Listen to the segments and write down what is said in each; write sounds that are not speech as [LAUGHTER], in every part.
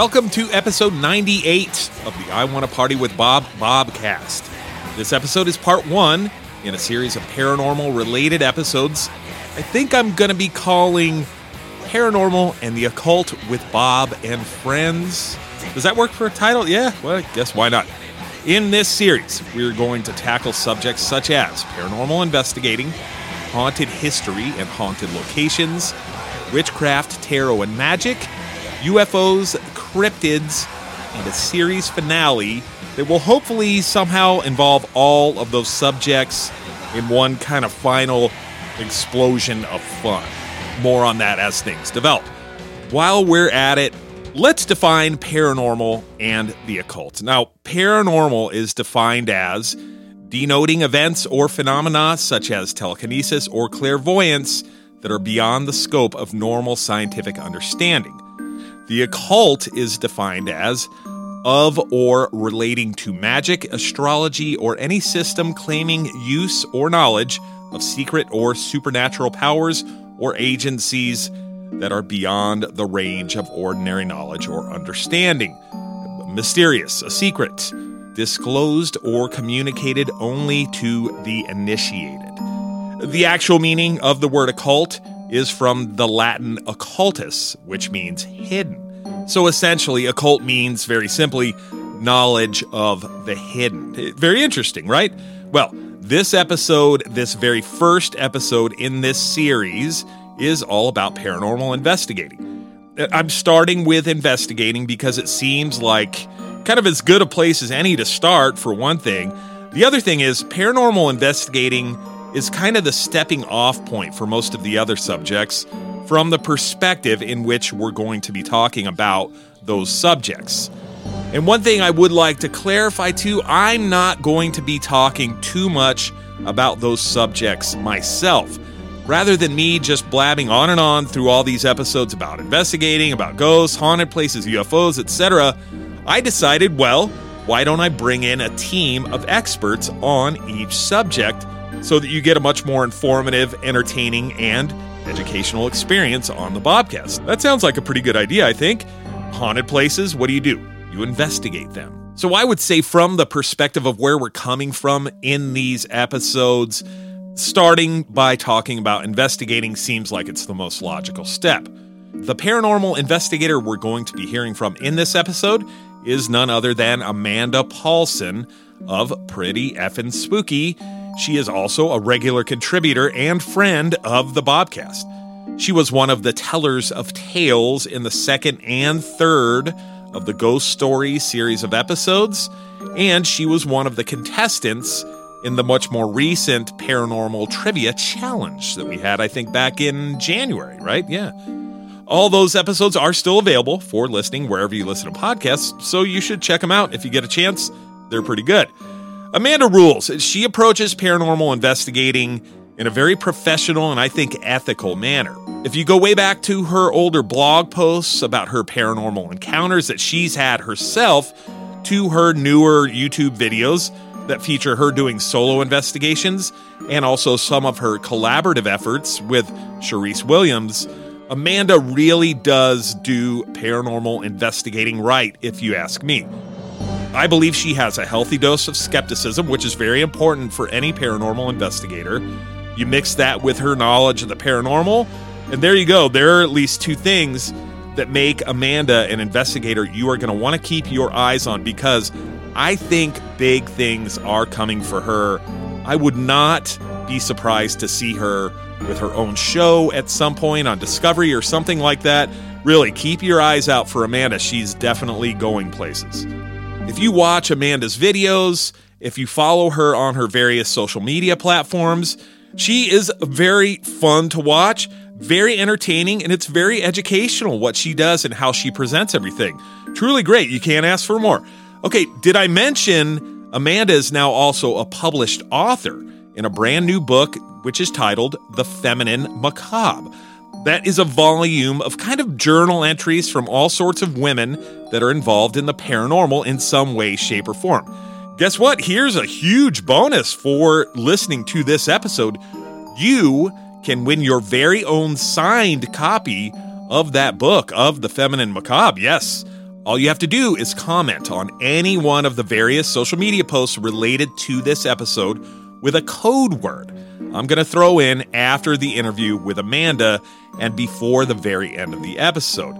Welcome to episode 98 of the I Want to Party with Bob Bobcast. This episode is part one in a series of paranormal related episodes. I think I'm going to be calling Paranormal and the Occult with Bob and Friends. Does that work for a title? Yeah, well, I guess why not? In this series, we're going to tackle subjects such as paranormal investigating, haunted history and haunted locations, witchcraft, tarot, and magic, UFOs, cryptids, and a series finale that will hopefully somehow involve all of those subjects in one kind of final explosion of fun. More on that as things develop. While we're at it, let's define paranormal and the occult. Now, paranormal is defined as denoting events or phenomena such as telekinesis or clairvoyance that are beyond the scope of normal scientific understanding. The occult is defined as of or relating to magic, astrology, or any system claiming use or knowledge of secret or supernatural powers or agencies that are beyond the range of ordinary knowledge or understanding. Mysterious, a secret, disclosed or communicated only to the initiated. The actual meaning of the word occult is from the Latin occultus, which means hidden. So essentially, occult means very simply knowledge of the hidden. Eh, very interesting, right? Well, this episode, this very first episode in this series, is all about paranormal investigating. Eh, I'm starting with investigating because it seems like kind of as good a place as any to start, for one thing. The other thing is, paranormal investigating is kind of the stepping off point for most of the other subjects from the perspective in which we're going to be talking about those subjects. And one thing I would like to clarify too I'm not going to be talking too much about those subjects myself. Rather than me just blabbing on and on through all these episodes about investigating, about ghosts, haunted places, UFOs, etc., I decided, well, why don't I bring in a team of experts on each subject so that you get a much more informative, entertaining, and educational experience on the Bobcast. That sounds like a pretty good idea, I think. Haunted places, what do you do? You investigate them. So I would say, from the perspective of where we're coming from in these episodes, starting by talking about investigating seems like it's the most logical step. The paranormal investigator we're going to be hearing from in this episode is none other than Amanda Paulson of Pretty Effin' Spooky she is also a regular contributor and friend of the Bobcast. She was one of the tellers of tales in the second and third of the Ghost Story series of episodes, and she was one of the contestants in the much more recent Paranormal Trivia Challenge that we had, I think, back in January, right? Yeah. All those episodes are still available for listening wherever you listen to podcasts, so you should check them out if you get a chance. They're pretty good. Amanda rules. She approaches paranormal investigating in a very professional and I think ethical manner. If you go way back to her older blog posts about her paranormal encounters that she's had herself, to her newer YouTube videos that feature her doing solo investigations, and also some of her collaborative efforts with Charisse Williams, Amanda really does do paranormal investigating right, if you ask me. I believe she has a healthy dose of skepticism, which is very important for any paranormal investigator. You mix that with her knowledge of the paranormal, and there you go. There are at least two things that make Amanda an investigator you are going to want to keep your eyes on because I think big things are coming for her. I would not be surprised to see her with her own show at some point on Discovery or something like that. Really, keep your eyes out for Amanda. She's definitely going places. If you watch Amanda's videos, if you follow her on her various social media platforms, she is very fun to watch, very entertaining, and it's very educational what she does and how she presents everything. Truly great. You can't ask for more. Okay, did I mention Amanda is now also a published author in a brand new book, which is titled The Feminine Macabre? That is a volume of kind of journal entries from all sorts of women that are involved in the paranormal in some way, shape, or form. Guess what? Here's a huge bonus for listening to this episode. You can win your very own signed copy of that book of The Feminine Macabre. Yes, All you have to do is comment on any one of the various social media posts related to this episode with a code word. I'm going to throw in after the interview with Amanda and before the very end of the episode.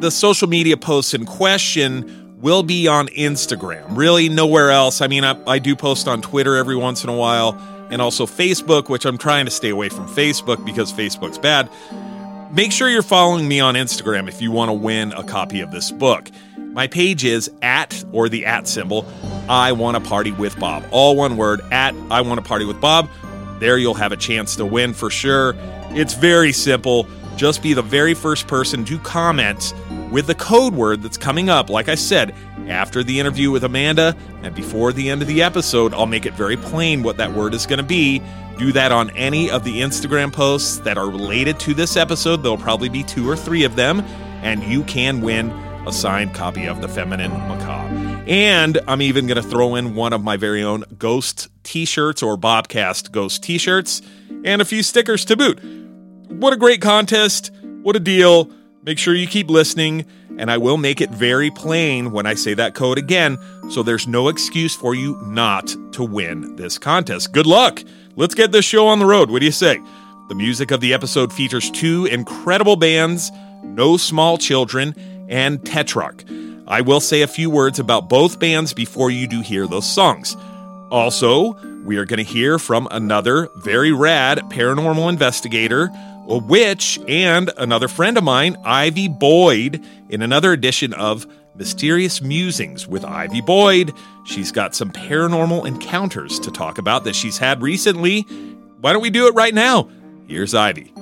The social media posts in question will be on Instagram, really nowhere else. I mean, I, I do post on Twitter every once in a while and also Facebook, which I'm trying to stay away from Facebook because Facebook's bad. Make sure you're following me on Instagram if you want to win a copy of this book. My page is at or the at symbol, I want to party with Bob. All one word, at I want to party with Bob. There you'll have a chance to win for sure. It's very simple. Just be the very first person to comment with the code word that's coming up. Like I said, after the interview with Amanda and before the end of the episode, I'll make it very plain what that word is going to be do that on any of the Instagram posts that are related to this episode. There'll probably be two or three of them, and you can win a signed copy of The Feminine Macabre. And I'm even going to throw in one of my very own Ghost t shirts or Bobcast Ghost t shirts and a few stickers to boot. What a great contest! What a deal! Make sure you keep listening, and I will make it very plain when I say that code again, so there's no excuse for you not to win this contest. Good luck! Let's get this show on the road. What do you say? The music of the episode features two incredible bands, No Small Children and Tetrarch. I will say a few words about both bands before you do hear those songs. Also, we are going to hear from another very rad paranormal investigator, a witch, and another friend of mine, Ivy Boyd, in another edition of Mysterious Musings with Ivy Boyd. She's got some paranormal encounters to talk about that she's had recently. Why don't we do it right now? Here's Ivy.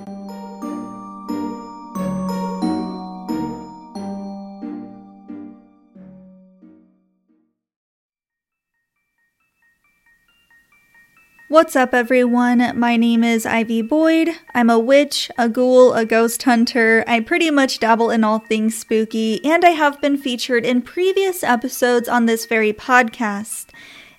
What's up, everyone? My name is Ivy Boyd. I'm a witch, a ghoul, a ghost hunter. I pretty much dabble in all things spooky, and I have been featured in previous episodes on this very podcast.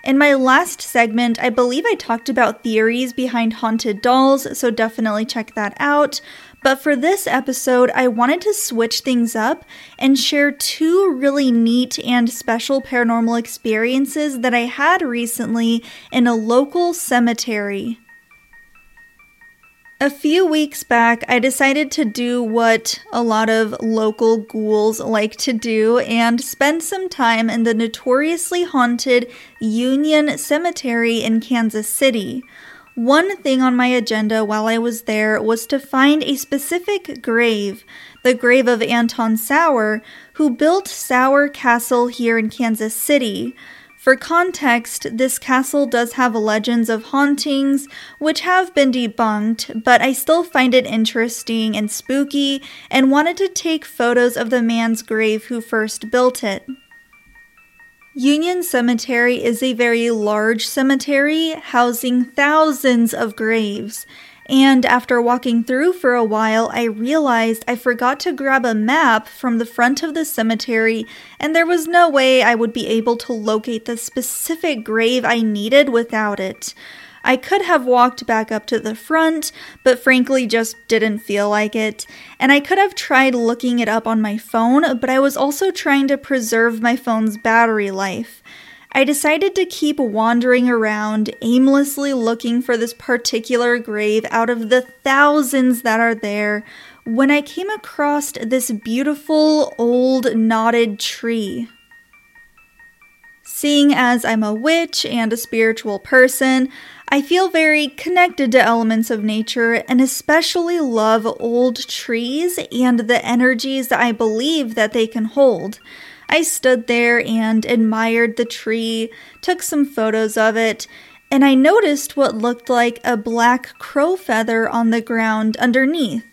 In my last segment, I believe I talked about theories behind haunted dolls, so definitely check that out. But for this episode, I wanted to switch things up and share two really neat and special paranormal experiences that I had recently in a local cemetery. A few weeks back, I decided to do what a lot of local ghouls like to do and spend some time in the notoriously haunted Union Cemetery in Kansas City. One thing on my agenda while I was there was to find a specific grave, the grave of Anton Sauer, who built Sauer Castle here in Kansas City. For context, this castle does have legends of hauntings, which have been debunked, but I still find it interesting and spooky and wanted to take photos of the man's grave who first built it. Union Cemetery is a very large cemetery housing thousands of graves. And after walking through for a while, I realized I forgot to grab a map from the front of the cemetery, and there was no way I would be able to locate the specific grave I needed without it. I could have walked back up to the front, but frankly just didn't feel like it. And I could have tried looking it up on my phone, but I was also trying to preserve my phone's battery life. I decided to keep wandering around, aimlessly looking for this particular grave out of the thousands that are there, when I came across this beautiful old knotted tree. Seeing as I'm a witch and a spiritual person, I feel very connected to elements of nature and especially love old trees and the energies that I believe that they can hold. I stood there and admired the tree, took some photos of it, and I noticed what looked like a black crow feather on the ground underneath.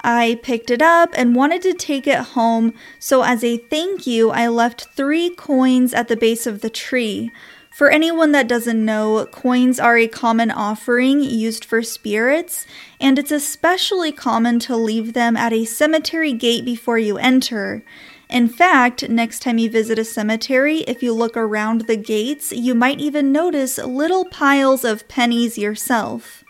I picked it up and wanted to take it home, so as a thank you, I left three coins at the base of the tree. For anyone that doesn't know, coins are a common offering used for spirits, and it's especially common to leave them at a cemetery gate before you enter. In fact, next time you visit a cemetery, if you look around the gates, you might even notice little piles of pennies yourself.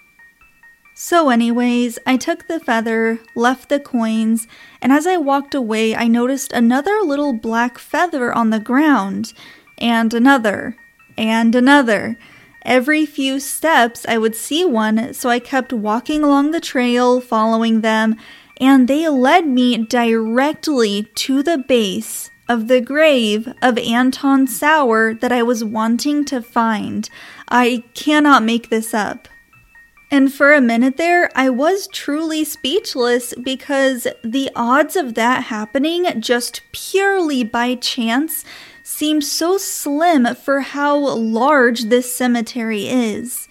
So, anyways, I took the feather, left the coins, and as I walked away, I noticed another little black feather on the ground, and another, and another. Every few steps, I would see one, so I kept walking along the trail, following them, and they led me directly to the base of the grave of Anton Sauer that I was wanting to find. I cannot make this up. And for a minute there, I was truly speechless because the odds of that happening just purely by chance seem so slim for how large this cemetery is.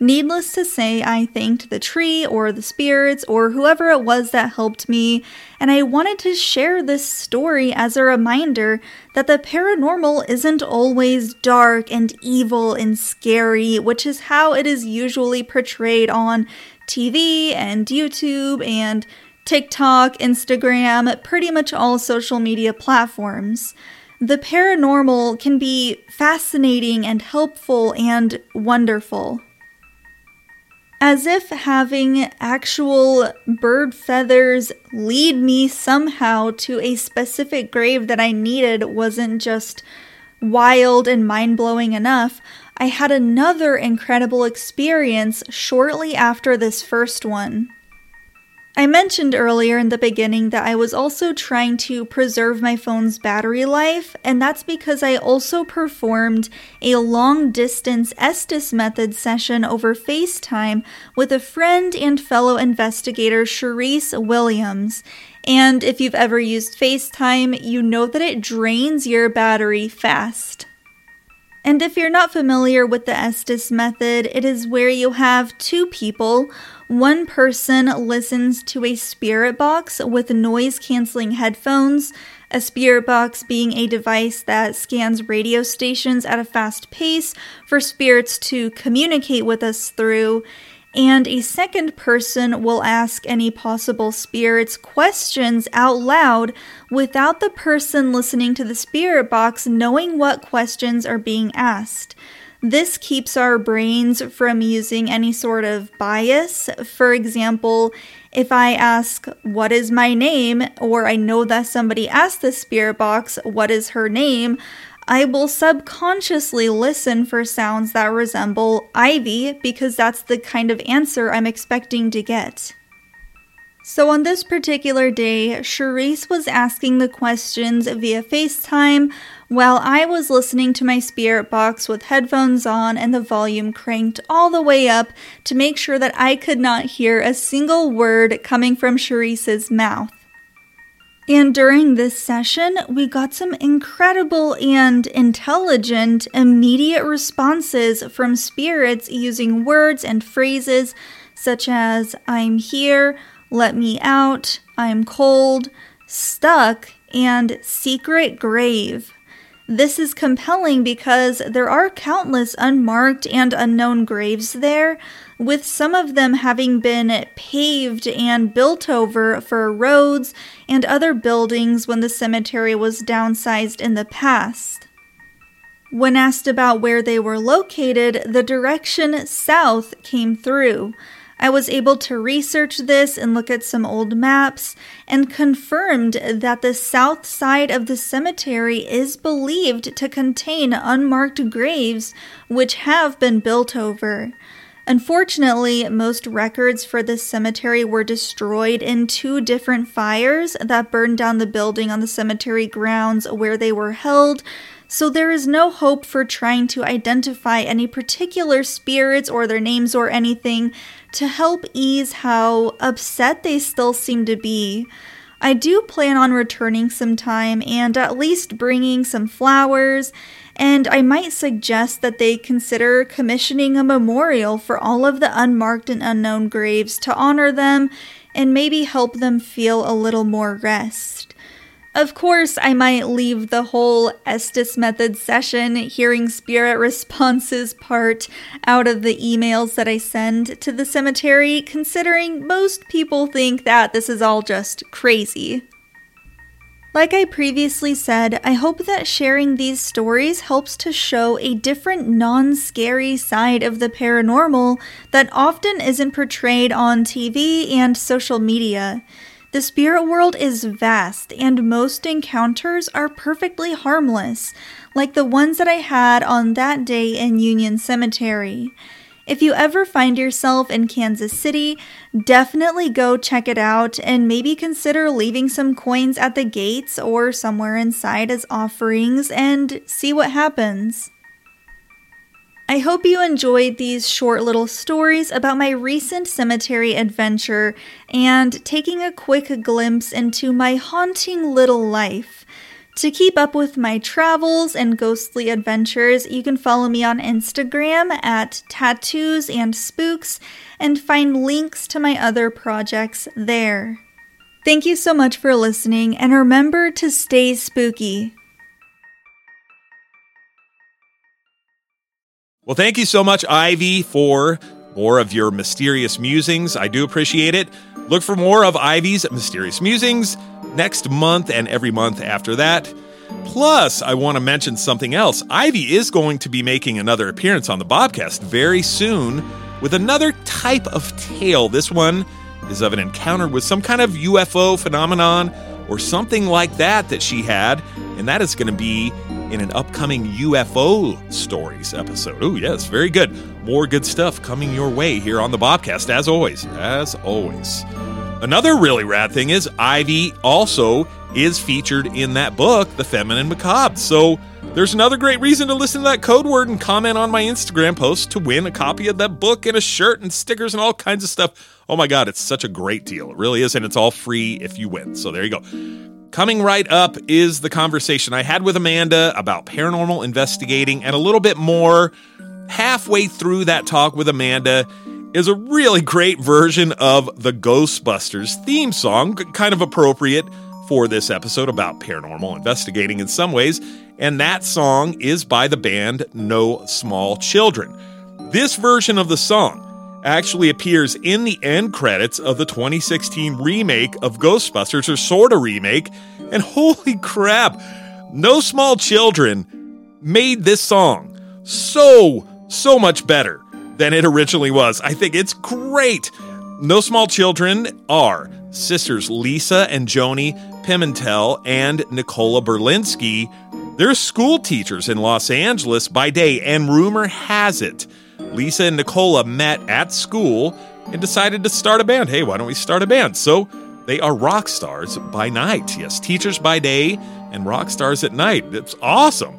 Needless to say, I thanked the tree or the spirits or whoever it was that helped me, and I wanted to share this story as a reminder that the paranormal isn't always dark and evil and scary, which is how it is usually portrayed on TV and YouTube and TikTok, Instagram, pretty much all social media platforms. The paranormal can be fascinating and helpful and wonderful. As if having actual bird feathers lead me somehow to a specific grave that I needed wasn't just wild and mind blowing enough, I had another incredible experience shortly after this first one. I mentioned earlier in the beginning that I was also trying to preserve my phone's battery life, and that's because I also performed a long distance Estes method session over FaceTime with a friend and fellow investigator, Cherise Williams. And if you've ever used FaceTime, you know that it drains your battery fast. And if you're not familiar with the Estes method, it is where you have two people one person listens to a spirit box with noise canceling headphones, a spirit box being a device that scans radio stations at a fast pace for spirits to communicate with us through. And a second person will ask any possible spirits questions out loud without the person listening to the spirit box knowing what questions are being asked. This keeps our brains from using any sort of bias. For example, if I ask, What is my name? or I know that somebody asked the spirit box, What is her name? I will subconsciously listen for sounds that resemble Ivy because that's the kind of answer I'm expecting to get. So, on this particular day, Cherise was asking the questions via FaceTime while I was listening to my spirit box with headphones on and the volume cranked all the way up to make sure that I could not hear a single word coming from Cherise's mouth. And during this session, we got some incredible and intelligent immediate responses from spirits using words and phrases such as, I'm here, let Me Out, I'm Cold, Stuck, and Secret Grave. This is compelling because there are countless unmarked and unknown graves there, with some of them having been paved and built over for roads and other buildings when the cemetery was downsized in the past. When asked about where they were located, the direction south came through, I was able to research this and look at some old maps and confirmed that the south side of the cemetery is believed to contain unmarked graves which have been built over. Unfortunately, most records for this cemetery were destroyed in two different fires that burned down the building on the cemetery grounds where they were held, so there is no hope for trying to identify any particular spirits or their names or anything to help ease how upset they still seem to be. I do plan on returning sometime and at least bringing some flowers, and I might suggest that they consider commissioning a memorial for all of the unmarked and unknown graves to honor them and maybe help them feel a little more rest. Of course, I might leave the whole Estes method session, hearing spirit responses part out of the emails that I send to the cemetery, considering most people think that this is all just crazy. Like I previously said, I hope that sharing these stories helps to show a different non scary side of the paranormal that often isn't portrayed on TV and social media. The spirit world is vast, and most encounters are perfectly harmless, like the ones that I had on that day in Union Cemetery. If you ever find yourself in Kansas City, definitely go check it out and maybe consider leaving some coins at the gates or somewhere inside as offerings and see what happens. I hope you enjoyed these short little stories about my recent cemetery adventure and taking a quick glimpse into my haunting little life. To keep up with my travels and ghostly adventures, you can follow me on Instagram at tattoos and spooks and find links to my other projects there. Thank you so much for listening and remember to stay spooky. Well, thank you so much, Ivy, for more of your mysterious musings. I do appreciate it. Look for more of Ivy's mysterious musings next month and every month after that. Plus, I want to mention something else. Ivy is going to be making another appearance on the Bobcast very soon with another type of tale. This one is of an encounter with some kind of UFO phenomenon or something like that that she had, and that is going to be in an upcoming UFO stories episode. Oh, yes, very good. More good stuff coming your way here on the Bobcast, as always. As always. Another really rad thing is Ivy also is featured in that book, The Feminine Macabre. So there's another great reason to listen to that code word and comment on my Instagram post to win a copy of that book and a shirt and stickers and all kinds of stuff. Oh my God, it's such a great deal. It really is. And it's all free if you win. So there you go. Coming right up is the conversation I had with Amanda about paranormal investigating and a little bit more. Halfway through that talk with Amanda, is a really great version of the Ghostbusters theme song, kind of appropriate for this episode about paranormal investigating in some ways. And that song is by the band No Small Children. This version of the song actually appears in the end credits of the 2016 remake of Ghostbusters, or sort of remake. And holy crap, No Small Children made this song so, so much better than it originally was. I think it's great. No Small Children are sisters Lisa and Joni Pimentel and Nicola Berlinski. They're school teachers in Los Angeles by day, and rumor has it Lisa and Nicola met at school and decided to start a band. Hey, why don't we start a band? So they are rock stars by night. Yes, teachers by day and rock stars at night. It's awesome.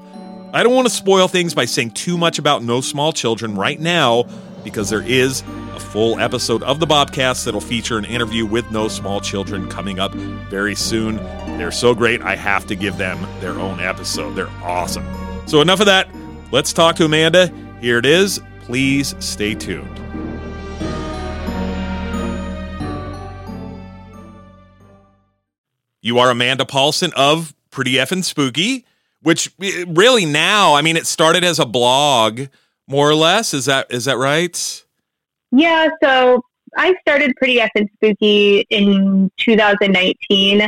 I don't want to spoil things by saying too much about No Small Children right now because there is a full episode of the Bobcast that'll feature an interview with No Small Children coming up very soon. They're so great, I have to give them their own episode. They're awesome. So, enough of that. Let's talk to Amanda. Here it is. Please stay tuned. You are Amanda Paulson of Pretty Effin' Spooky which eh, really now, I mean, it started as a blog, more or less. Is that is that right? Yeah. So I started Pretty Effin' Spooky in 2019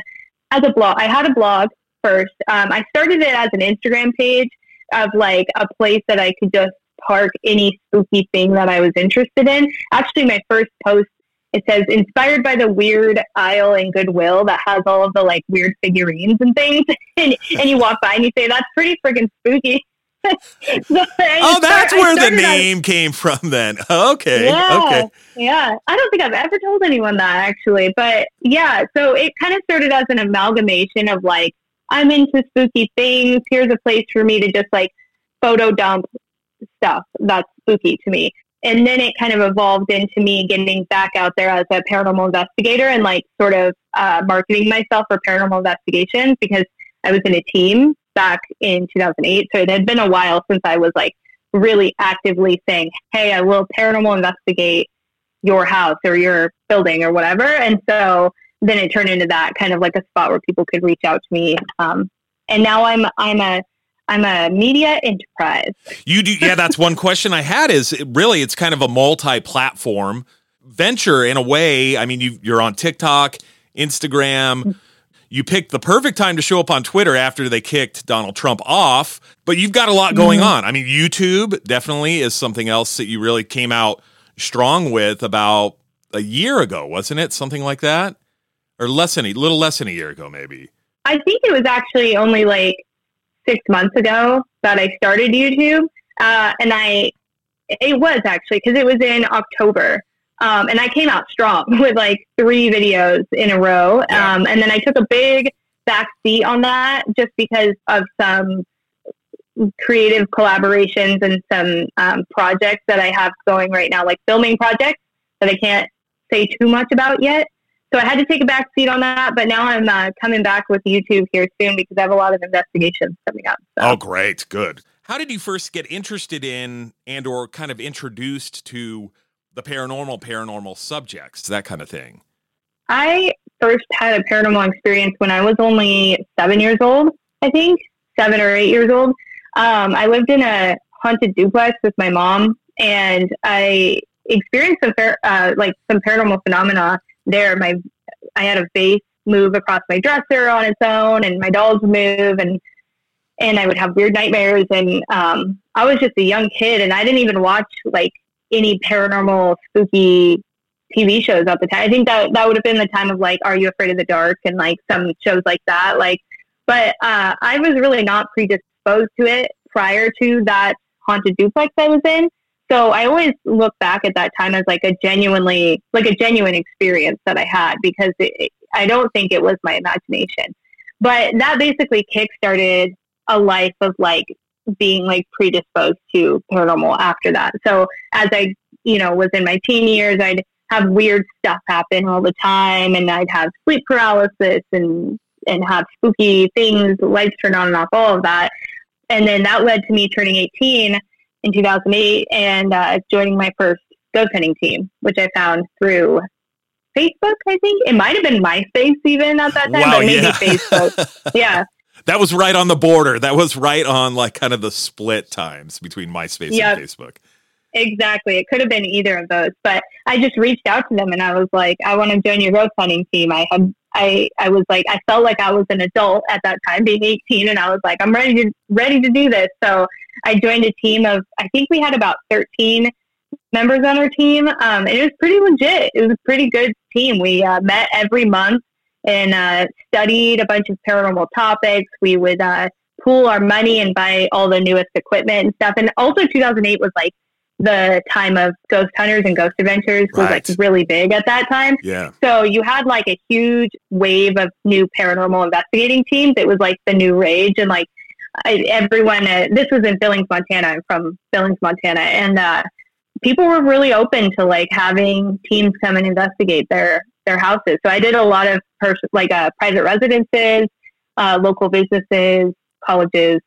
as a blog. I had a blog first. Um, I started it as an Instagram page of like a place that I could just park any spooky thing that I was interested in. Actually, my first post it says inspired by the weird aisle in Goodwill that has all of the like weird figurines and things. [LAUGHS] and, and you walk by and you say, that's pretty freaking spooky. [LAUGHS] so oh, that's where the name came from then. [LAUGHS] Okay. Yeah, okay. Yeah. I don't think I've ever told anyone that actually. But yeah, so it kind of started as an amalgamation of like, I'm into spooky things. Here's a place for me to just like photo dump stuff that's spooky to me and then it kind of evolved into me getting back out there as a paranormal investigator and like sort of uh, marketing myself for paranormal investigations because I was in a team back in 2008. So it had been a while since I was like really actively saying, Hey, I will paranormal investigate your house or your building or whatever. And so then it turned into that kind of like a spot where people could reach out to me. Um, and now I'm, I'm a I'm a media enterprise. You do, yeah. That's one question I had. Is really it's kind of a multi-platform venture in a way. I mean, you, you're on TikTok, Instagram. you picked the perfect time to show up on Twitter after they kicked Donald Trump off, but you've got a lot going mm-hmm. on. I mean, YouTube definitely is something else that you really came out strong with about a year ago, wasn't it? Something like that? Or less than a little less than a year ago, maybe. I think it was actually only like six months ago that I started YouTube. Uh, and I, it was actually because it was in October. Um, and I came out strong [LAUGHS] with like three videos in a row. Um, and then I took a big back seat on that just because of some creative collaborations and some um, projects that I have going right now, like filming projects that I can't say too much about yet. So I had to take a back seat on that, but now I'm uh, coming back with YouTube here soon because I have a lot of investigations coming up. So. Oh, great, good. How did you first get interested in and or kind of introduced to the paranormal, paranormal subjects, that kind of thing? I first had a paranormal experience when I was only seven years old, I think, seven or eight years old. Um, I lived in a haunted duplex with my mom, and I experienced some uh, like some paranormal phenomena there. My I had a vase move across my dresser on its own, and my dolls move, and and I would have weird nightmares. And um, I was just a young kid, and I didn't even watch like any paranormal spooky TV shows at the time. I think that that would have been the time of like, Are You Afraid of the Dark and like some shows like that. Like, but uh, I was really not predisposed to it prior to that haunted duplex I was in. So I always look back at that time as like a genuinely, like a genuine experience that I had because it, I don't think it was my imagination. But that basically kickstarted a life of like being like predisposed to paranormal after that. So as I, you know, was in my teen years, I'd have weird stuff happen all the time and I'd have sleep paralysis and and have spooky things, lights turn on and off, all of that. And then that led to me turning 18 in 2008 and uh, joining my first ghost hunting team, which I found through Facebook, I think. It might have been MySpace even at that time, wow, but maybe yeah. Facebook. [LAUGHS] yeah. That was right on the border. That was right on like kind of the split times between MySpace yep. and Facebook. Exactly. It could have been either of those, but I just reached out to them and I was like, I want to join your ghost hunting team. I had, I, I was like, I felt like I was an adult at that time, being 18, and I was like, I'm ready to, ready to do this. So I joined a team of, I think we had about 13 members on our team. Um, and it was pretty legit. It was a pretty good team. We uh, met every month and uh, studied a bunch of paranormal topics. We would uh, pool our money and buy all the newest equipment and stuff. And also, 2008 was like the time of ghost hunters and ghost adventures was right. like really big at that time. Yeah. So you had like a huge wave of new paranormal investigating teams. It was like the new rage and like I, everyone. Uh, this was in Billings, Montana. I'm from Billings, Montana, and uh, people were really open to like having teams come and investigate their their houses. So I did a lot of pers- like uh, private residences, uh, local businesses, colleges,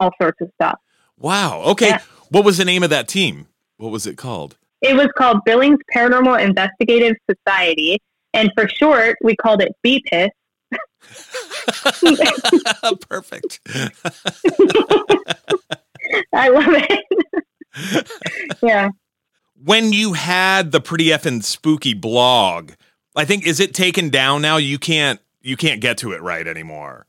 all sorts of stuff. Wow. Okay. Yeah. What was the name of that team? What was it called? It was called Billings Paranormal Investigative Society, and for short, we called it BPIS. [LAUGHS] Perfect. [LAUGHS] I love it. yeah. When you had the pretty effing spooky blog, I think is it taken down now? You can't you can't get to it right anymore.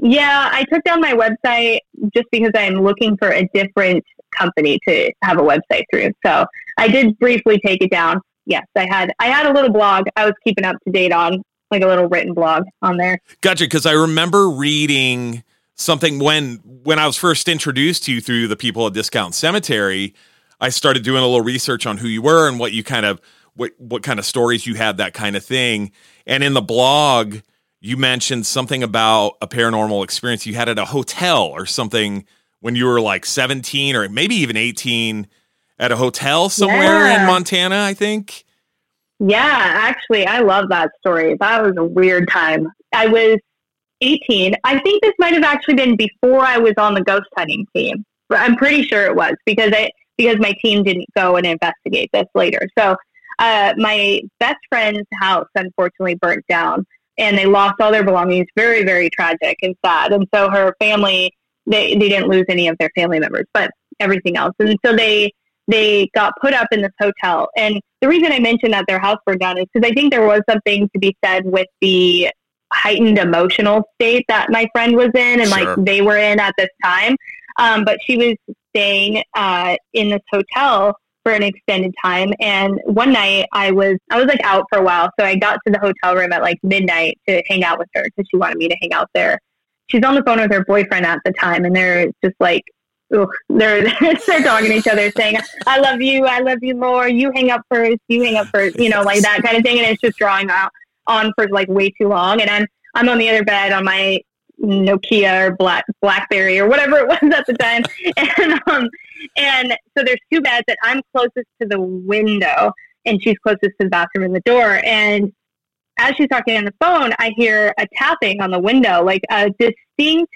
Yeah, I took down my website just because I'm looking for a different company to have a website through. So I did briefly take it down. Yes, I had I had a little blog I was keeping up to date on, like a little written blog on there. Gotcha, because I remember reading something when when I was first introduced to you through the people at Discount Cemetery. I started doing a little research on who you were and what you kind of what what kind of stories you had, that kind of thing. And in the blog, you mentioned something about a paranormal experience you had at a hotel or something when you were like 17 or maybe even 18 at a hotel somewhere yeah. in Montana, I think. Yeah, actually, I love that story. That was a weird time. I was 18. I think this might have actually been before I was on the ghost hunting team. But I'm pretty sure it was because I because my team didn't go and investigate this later. So uh, my best friend's house unfortunately burnt down and they lost all their belongings. Very, very tragic and sad. And so her family, they, they didn't lose any of their family members, but everything else. And so they, they got put up in this hotel. And the reason I mentioned that their house burned down is because I think there was something to be said with the heightened emotional state that my friend was in and Sure. like they were in at this time. Um, but she was staying uh, in this hotel for an extended time. And one night I was I was like out for a while, so I got to the hotel room at like midnight to hang out with her because she wanted me to hang out there. She's on the phone with her boyfriend at the time, and they're just like. Ugh, they're [LAUGHS] they're talking to each other, saying, "I love you, I love you more. You hang up first, you hang up first, you know, like that kind of thing." And it's just drawing out on for like way too long. And I'm I'm on the other bed on my Nokia or Black BlackBerry or whatever it was at the time, [LAUGHS] and um, and so there's two beds, that I'm closest to the window, and she's closest to the bathroom and the door. And as she's talking on the phone, I hear a tapping on the window, like a distinct,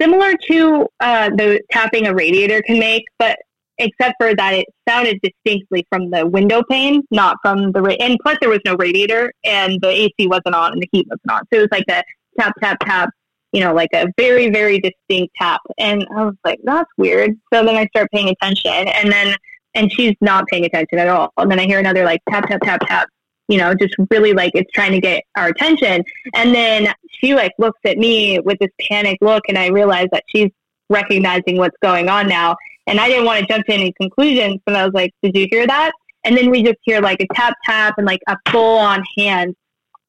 similar to uh, the tapping a radiator can make, but except for that it sounded distinctly from the window pane, not from the ra- and plus there was no radiator and the AC wasn't on and the heat wasn't on, so it was like a tap tap tap, you know, like a very very distinct tap, and I was like, that's weird. So then I start paying attention, and then and she's not paying attention at all, and then I hear another like tap tap tap tap. You know, just really like it's trying to get our attention. And then she like looks at me with this panic look, and I realize that she's recognizing what's going on now. And I didn't want to jump to any conclusions, but I was like, "Did you hear that?" And then we just hear like a tap tap and like a full on hand,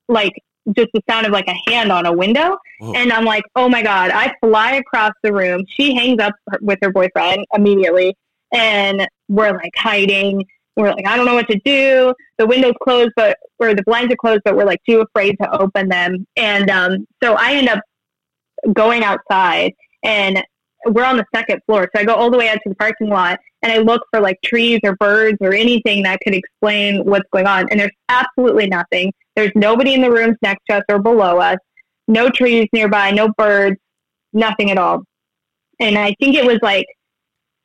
like just the sound of like a hand on a window. Whoa. And I'm like, "Oh my god!" I fly across the room. She hangs up with her boyfriend immediately, and we're like hiding. We're like, I don't know what to do. The window's closed, but or the blinds are closed, but we're like too afraid to open them. And um, so I end up going outside and we're on the second floor. So I go all the way out to the parking lot and I look for like trees or birds or anything that could explain what's going on. And there's absolutely nothing. There's nobody in the rooms next to us or below us. No trees nearby, no birds, nothing at all. And I think it was like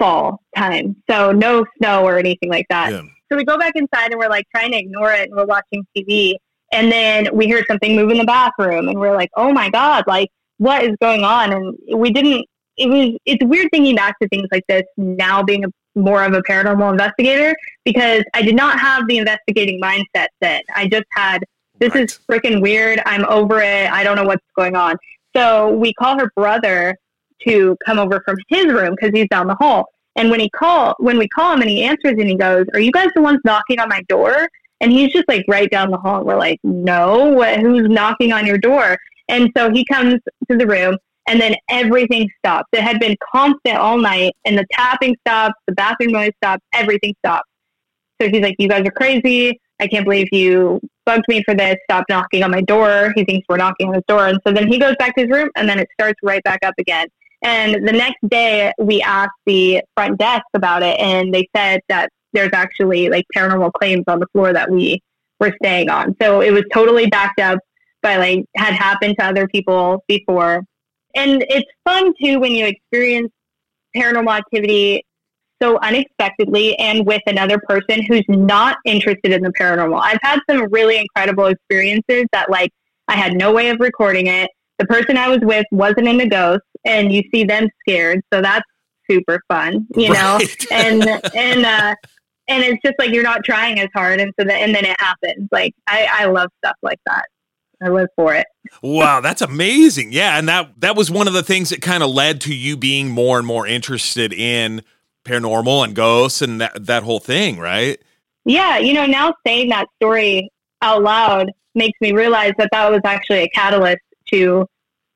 fall time. So no snow or anything like that. Yeah. So we go back inside and we're like trying to ignore it and we're watching TV. And then we hear something move in the bathroom and we're like, oh my God, like what is going on? And we didn't, it was, it's weird thinking back to things like this now being a, more of a paranormal investigator because I did not have the investigating mindset then. I just had, this Right. is freaking weird. I'm over it. I don't know what's going on. So we call her brother to come over from his room because he's down the hall. And when he call when we call him and he answers and he goes, "Are you guys the ones knocking on my door?" And he's just like right down the hall. And we're like, "No, what, who's knocking on your door?" And so he comes to the room, and then everything stops. It had been constant all night, and the tapping stops, the bathroom noise stops, everything stops. So he's like, "You guys are crazy. I can't believe you bugged me for this. Stop knocking on my door." He thinks we're knocking on his door, and so then he goes back to his room, and then it starts right back up again. And the next day, we asked the front desk about it, and they said that there's actually like paranormal claims on the floor that we were staying on. So it was totally backed up by like had happened to other people before. And it's fun too when you experience paranormal activity so unexpectedly and with another person who's not interested in the paranormal. I've had some really incredible experiences that like I had no way of recording it. The person I was with wasn't into ghosts and you see them scared. So that's super fun, you know? Right. [LAUGHS] and and uh and it's just like you're not trying as hard and so the, and then it happens. Like I, I love stuff like that. I live for it. wow, that's amazing. Yeah, and that that was one of the things that kind of led to you being more and more interested in paranormal and ghosts and that that whole thing, right? Yeah, you know, now saying that story out loud makes me realize that that was actually a catalyst to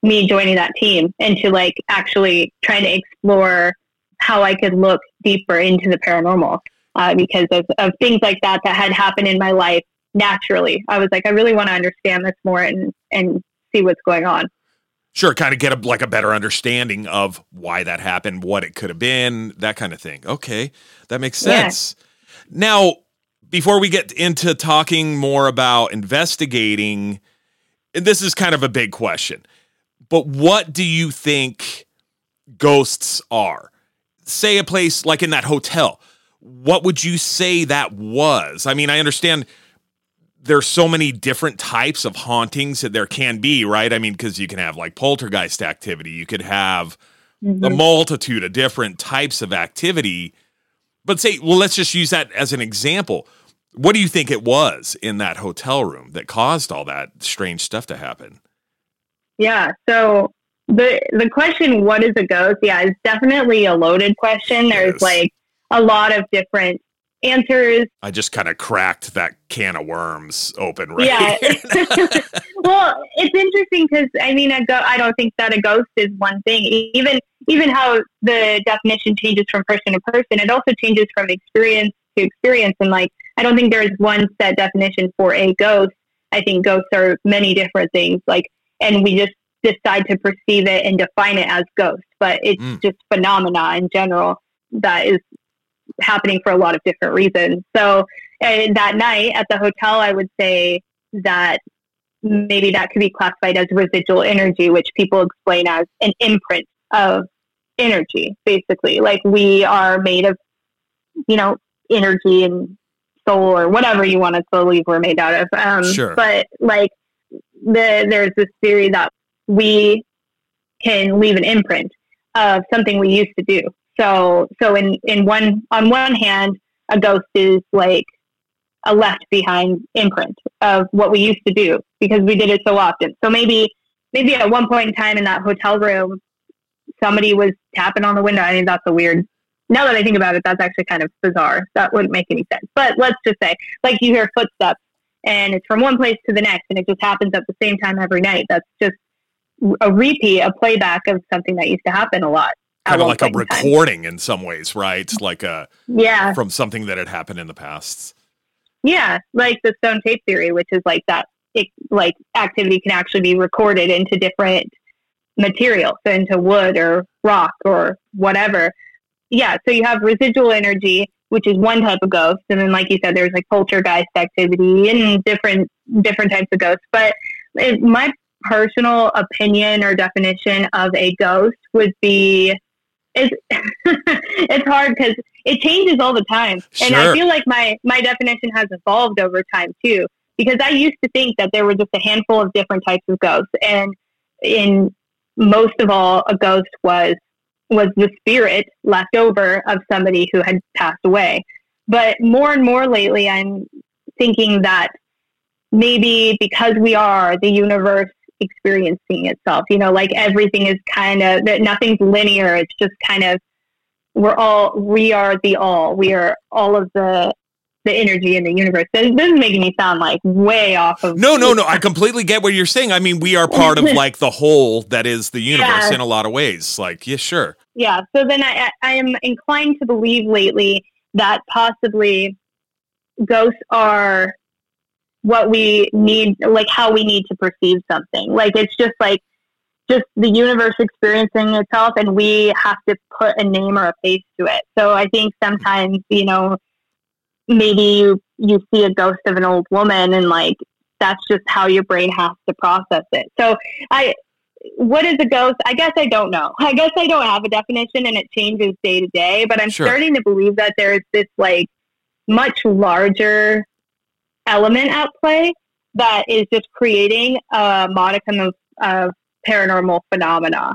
me joining that team and to like actually trying to explore how I could look deeper into the paranormal uh, because of, of things like that that had happened in my life naturally. I was like, I really want to understand this more and, and see what's going on. Sure, kind of get a like a better understanding of why that happened, what it could have been, that kind of thing. Okay, that makes Yeah. sense. Now, before we get into talking more about investigating, and this is kind of a big question, but what do you think ghosts are? Say a place like in that hotel. What would you say that was? I mean, I understand there's so many different types of hauntings that there can be, right? I mean, because you can have like poltergeist activity, you could have a Mhm. multitude of different types of activity. But say, well, let's just use that as an example. What do you think it was in that hotel room that caused all that strange stuff to happen? Yeah. So the the question, what is a ghost? Yeah, is definitely a loaded question. There's Yes. like a lot of different answers. I just kind of cracked that can of worms open right Yeah. [LAUGHS] [LAUGHS] well, it's interesting because I mean, a go- I don't think that a ghost is one thing. Even even how the definition changes from person to person, it also changes from experience to experience. And like, I don't think there is one set definition for a ghost. I think ghosts are many different things. Like, and we just decide to perceive it and define it as ghost. But it's Mm. just phenomena in general that is happening for a lot of different reasons. So that night at the hotel, I would say that maybe that could be classified as residual energy, which people explain as an imprint of energy, basically. Like we are made of, you know, energy and soul or whatever you want to believe we're made out of. Um, Sure. But like the, there's this theory that we can leave an imprint of something we used to do. So, so in, in one, on one hand, a ghost is like a left behind imprint of what we used to do because we did it so often. So maybe, maybe at one point in time in that hotel room, somebody was tapping on the window. I think that's a weird. Now that I think about it, that's actually kind of bizarre. That wouldn't make any sense. But let's just say, like you hear footsteps, and it's from one place to the next, and it just happens at the same time every night. That's just a repeat, a playback of something that used to happen a lot. kind of like a recording in some ways, right? Like a Yeah, from something that had happened in the past. yeah, like the stone tape theory, which is like that. It, like activity can actually be recorded into different material, so into wood or rock or whatever. Yeah, so you have residual energy, which is one type of ghost, and then like you said, there's like poltergeist activity and different different types of ghosts. But it, my personal opinion or definition of a ghost would be it's [LAUGHS] it's hard because it changes all the time, and I feel like my my definition has evolved over time too. Because I used to think that there were just a handful of different types of ghosts, and in most of all, a ghost was was the spirit left over of somebody who had passed away. But more and more lately, I'm thinking that maybe because we are the universe experiencing itself, you know, like everything is kind of that nothing's linear. It's just kind of we're all we are the all. We are all of the the energy in the universe. This, this is making me sound like way off of No, no, no. I completely get what you're saying. I mean, we are part of [LAUGHS] like the whole that is the universe Yeah. in a lot of ways. Like, yeah, sure. yeah so then I, I am inclined to believe lately that possibly ghosts are what we need like how we need to perceive something like it's just like just the universe experiencing itself and we have to put a name or a face to it so i think sometimes you know maybe you you see a ghost of an old woman and like that's just how your brain has to process it so i what is a ghost? I guess I don't know. I guess I don't have a definition and it changes day to day, but I'm Sure. starting to believe that there's this like much larger element at play that is just creating a modicum of, of paranormal phenomena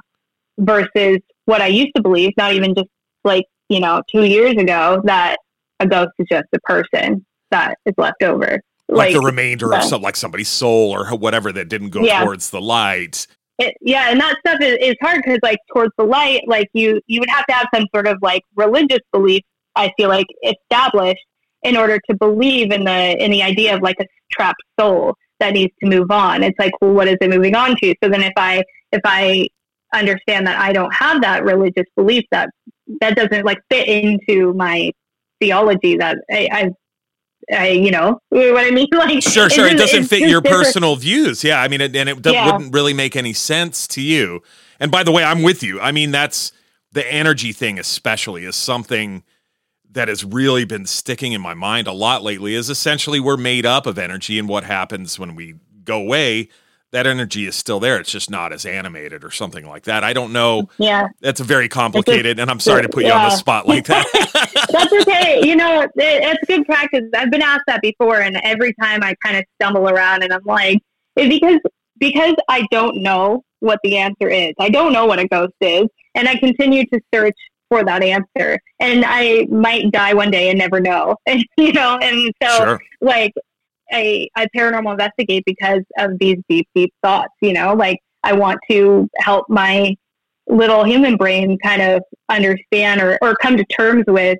versus what I used to believe, not even just like, you know, two years ago, that a ghost is just a person that is left over. Like, the remainder yeah. of some, like somebody's soul or whatever that didn't go Yeah. towards the light. it, yeah, and that stuff is, is hard because like towards the light, like you you would have to have some sort of like religious belief. I feel like established in order to believe in the in the idea of like a trapped soul that needs to move on. It's like, well, what is it moving on to? So then if I if I understand that I don't have that religious belief that that doesn't like fit into my theology that I, I I, you know [LAUGHS] what I mean? [LAUGHS] Like, Sure, sure. It doesn't fit your different. personal views. Yeah, I mean, it, and it Yeah. wouldn't really make any sense to you. And by the way, I'm with you. I mean, that's the energy thing, especially, is something that has really been sticking in my mind a lot lately. Is essentially we're made up of energy, and what happens when we go away, that energy is still there. It's just not as animated or something like that. I don't know. Yeah, That's very complicated, and I'm sorry to put you on the Yeah. spot like that. [LAUGHS] [LAUGHS] that's okay. You know, it, it's good practice. I've been asked that before, and every time I kind of stumble around, and I'm like, it's because because I don't know what the answer is. I don't know what a ghost is, and I continue to search for that answer. And I might die one day and never know, [LAUGHS] you know? And so, sure. like, I, I paranormal investigate because of these deep, deep thoughts, you know? Like, I want to help my little human brain kind of understand or, or come to terms with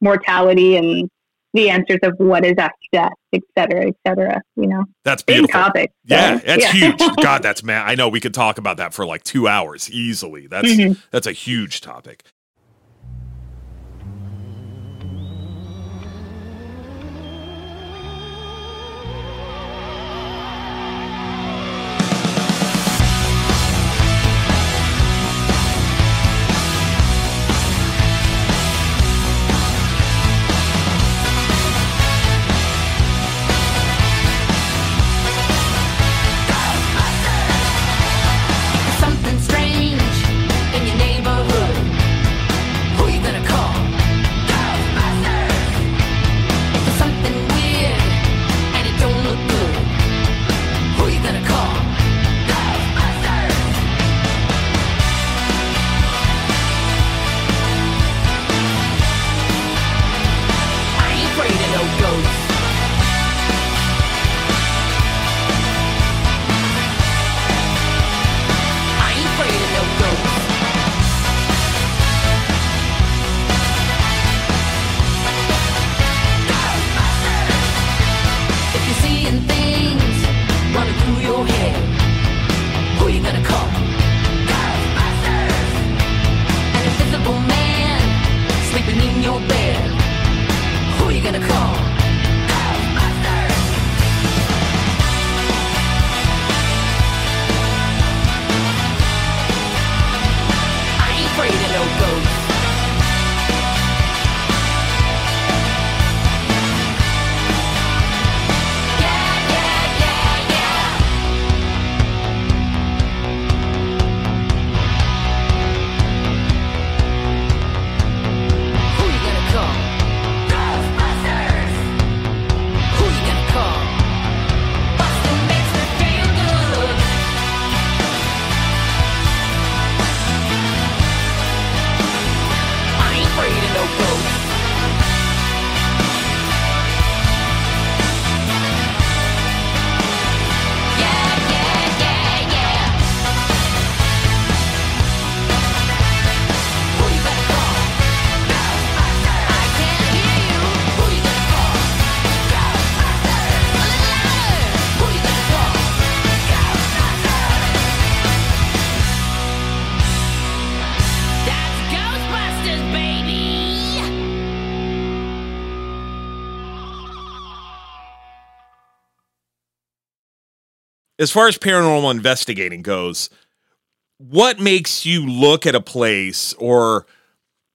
mortality and the answers of what is after death, et cetera, et cetera. You know, that's beautiful. Big topic. So, yeah, that's yeah. huge. [LAUGHS] God, that's man. I know we could talk about that for like two hours easily. That's mm-hmm. that's a huge topic. As far as paranormal investigating goes, what makes you look at a place or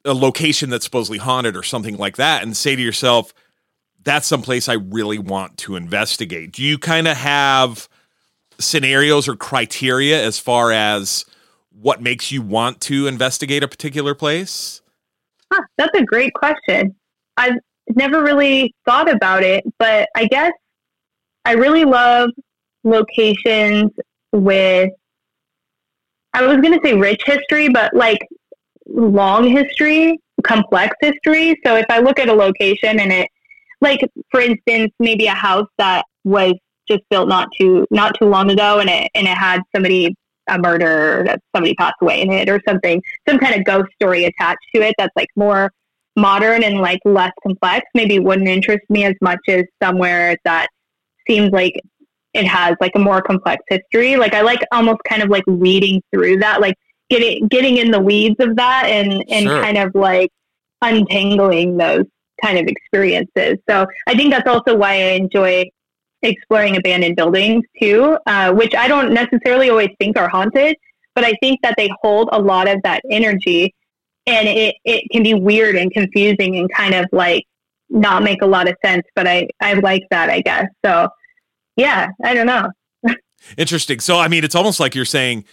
a location that's supposedly haunted or something like that and say to yourself, that's some place I really want to investigate? Do you kind of have scenarios or criteria as far as what makes you want to investigate a particular place? Huh, that's a great question. I've never really thought about it, but I guess I really love locations with, I was going to say rich history, but like long history, complex history. So if I look at a location and it, like for instance, maybe a house that was just built not too not too long ago, and it and it had somebody a murder that somebody passed away in it or something, some kind of ghost story attached to it that's like more modern and like less complex. Maybe wouldn't interest me as much as somewhere that seems like it has like a more complex history. Like I like almost kind of like reading through that, like getting getting in the weeds of that and and sure. kind of like untangling those kind of experiences. So I think that's also why I enjoy exploring abandoned buildings too, uh, which I don't necessarily always think are haunted, but I think that they hold a lot of that energy and it, it can be weird and confusing and kind of like not make a lot of sense, but I, I like that, I guess. So yeah, I don't know. Interesting. So, I mean, it's almost like you're saying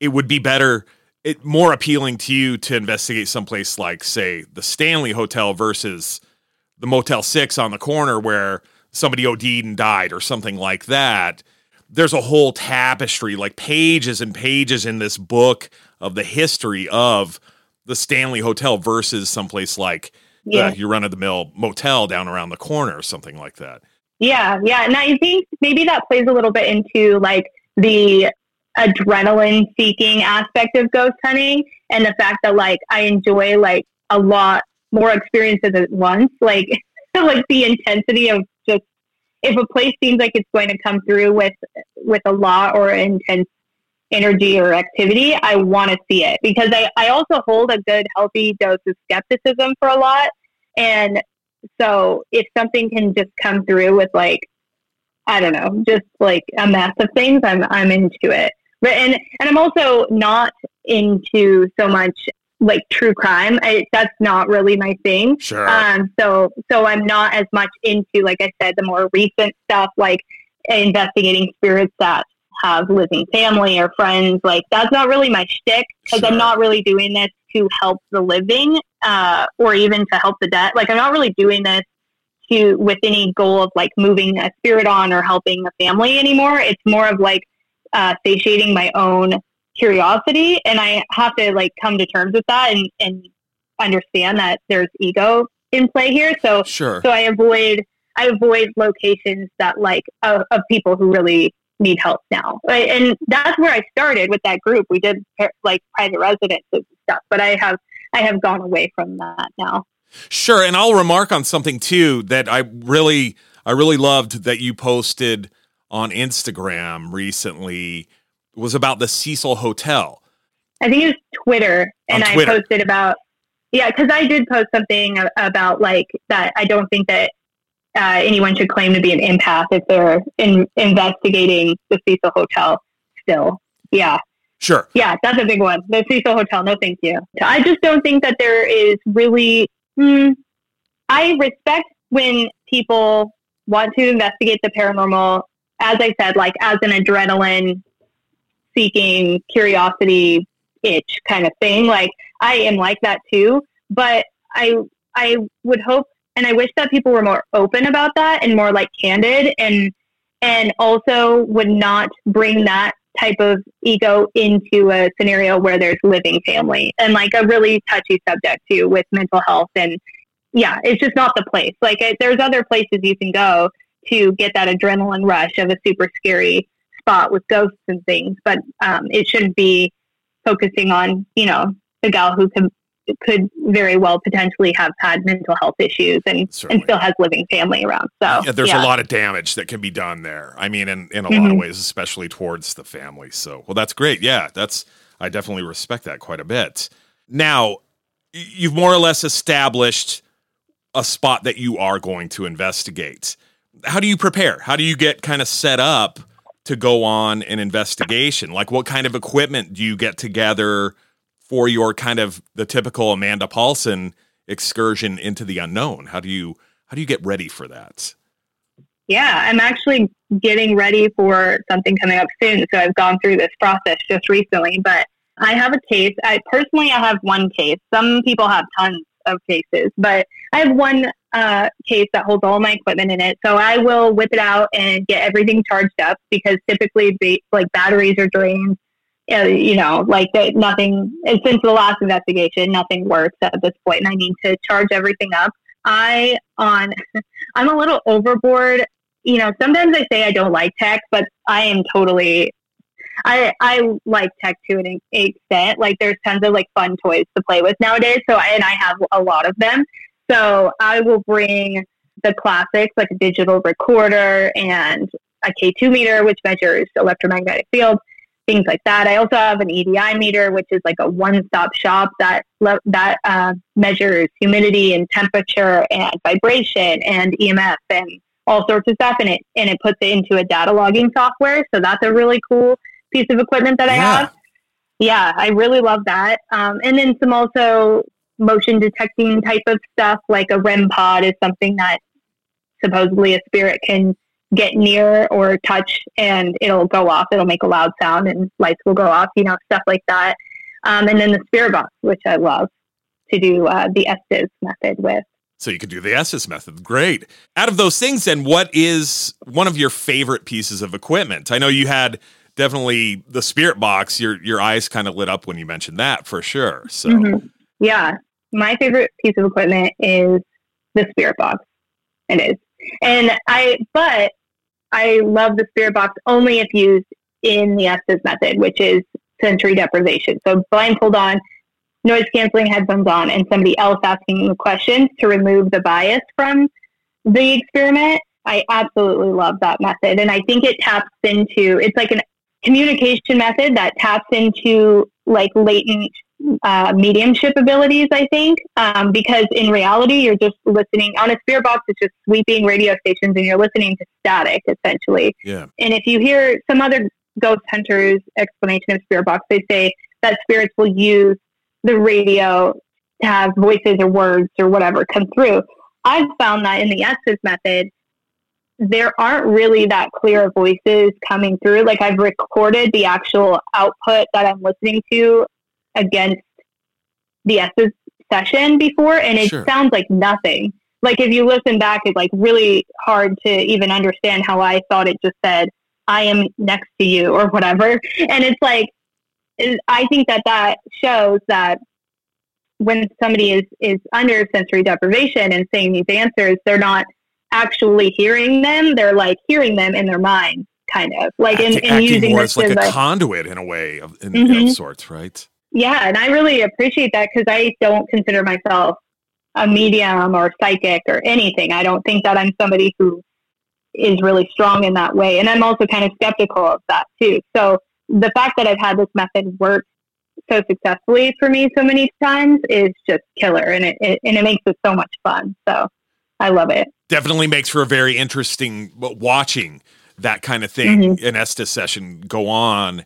it would be better, it more appealing to you to investigate someplace like, say, the Stanley Hotel versus the Motel Six on the corner where somebody OD'd and died, or something like that. There's a whole tapestry, like pages and pages in this book of the history of the Stanley Hotel versus someplace like uh, Yeah. the, your run of the mill motel down around the corner or something like that. Yeah, yeah. And I think maybe that plays a little bit into like the adrenaline seeking aspect of ghost hunting and the fact that like I enjoy like a lot more experiences at once. Like [LAUGHS] like the intensity of just if a place seems like it's going to come through with with a lot or intense energy or activity, I want to see it because I, I also hold a good healthy dose of skepticism for a lot. And so if something can just come through with like, I don't know, just like a mess of things, I'm I'm into it. But and and I'm also not into so much like true crime. I, that's not really my thing. Sure. Um, so so I'm not as much into, like I said, the more recent stuff, like investigating spirits that have living family or friends. Like that's not really my shtick because Sure. I'm not really doing this to help the living uh, or even to help the dead. Like I'm not really doing this to with any goal of like moving a spirit on or helping a family anymore. It's more of like uh, satiating my own curiosity, and I have to like come to terms with that and and understand that there's ego in play here. So sure. so I avoid I avoid locations that like of, of people who really need help now, right? and that's where I started with that group. We did like private residences and stuff, but I have I have gone away from that now. Sure, and I'll remark on something too that I really I really loved that you posted on Instagram recently was about the Cecil Hotel. I think it was Twitter, and On I posted about yeah, because I did post something about like that. I don't think that uh, anyone should claim to be an empath if they're in, investigating the Cecil Hotel. Still, yeah. Sure. Yeah, that's a big one. The Cecil Hotel. No, thank you. I just don't think that there is really. Hmm, I respect when people want to investigate the paranormal. As I said, like as an adrenaline seeking curiosity itch kind of thing. Like I am like that too. But I I would hope and I wish that people were more open about that and more like candid and and also would not bring that type of ego into a scenario where there's living family and like a really touchy subject too with mental health and yeah it's just not the place. Like it, there's other places you can go to get that adrenaline rush of a super scary spot with ghosts and things but um, it shouldn't be focusing on you know the gal who could could very well potentially have had mental health issues and, Certainly. and still has living family around so Yeah, there's yeah. a lot of damage that can be done there. I mean, in, in a lot mm-hmm. of ways, especially towards the family. So, well, that's great. Yeah, that's I definitely respect that quite a bit. Now, you've more or less established a spot that you are going to investigate. How do you prepare? How do you get kind of set up to go on an investigation? Like, what kind of equipment do you get together for your kind of the typical Amanda Paulson excursion into the unknown? How do you how do you get ready for that? Yeah, I'm actually getting ready for something coming up soon. So I've gone through this process just recently, but I have a case. I personally, I have one case. Some people have tons of cases, but I have one uh, case that holds all my equipment in it. So I will whip it out and get everything charged up because typically, ba- like batteries are drained. Uh, you know, like that, nothing. Since the last investigation, nothing works at this point, and I need to charge everything up. I on [LAUGHS] I'm a little overboard. You know, sometimes I say I don't like tech, but I am totally. I I like tech to an extent. Like there's tons of like fun toys to play with nowadays. So and I have a lot of them. So I will bring the classics like a digital recorder and a K2 meter, which measures electromagnetic field, things like that. I also have an EDI meter, which is like a one-stop shop that that uh, measures humidity and temperature and vibration and EMF and all sorts of stuff, and it and it puts it into a data logging software. So that's a really cool piece of equipment that I Yeah. have. Yeah, I really love that. Um, and then some also motion detecting type of stuff, like a REM pod is something that supposedly a spirit can get near or touch and it'll go off. It'll make a loud sound and lights will go off, you know, stuff like that. Um, and then the spirit box, which I love to do uh, the Estes method with. So you could do the Estes method. Great. Out of those things, then, what is one of your favorite pieces of equipment? I know you had definitely the spirit box. Your your eyes kind of lit up when you mentioned that for sure. So Mhm. Yeah. My favorite piece of equipment is the spirit box. It is. And I, but I love the spirit box only if used in the Estes method, which is sensory deprivation. So blindfold on, noise canceling headphones on, and somebody else asking the questions to remove the bias from the experiment. I absolutely love that method. And I think it taps into, it's like a communication method that taps into like latent uh, mediumship abilities, I think, um, because in reality, you're just listening on a spirit box, it's just sweeping radio stations and you're listening to static essentially. Yeah. And if you hear some other ghost hunters explanation of spirit box, they say that spirits will use the radio to have voices or words or whatever come through. I've found that in the Estes method, there aren't really that clear voices coming through. Like I've recorded the actual output that I'm listening to against the Estes session before, and it Sure. sounds like nothing. Like if you listen back, it's like really hard to even understand how I thought it just said, I am next to you or whatever. And it's like, I think that that shows that when somebody is, is under sensory deprivation and saying these answers, they're not actually hearing them. They're like hearing them in their mind, kind of like in, Acting, in acting using more this as like a a, conduit in a way of, in, Mhm. of sorts, right? Yeah. And I really appreciate that because I don't consider myself a medium or psychic or anything. I don't think that I'm somebody who is really strong in that way. And I'm also kind of skeptical of that too. So the fact that I've had this method work so successfully for me so many times is just killer and it, it and it makes it so much fun. So I love it. Definitely makes for a very interesting watching that kind of thing Mm-hmm. an Estes session go on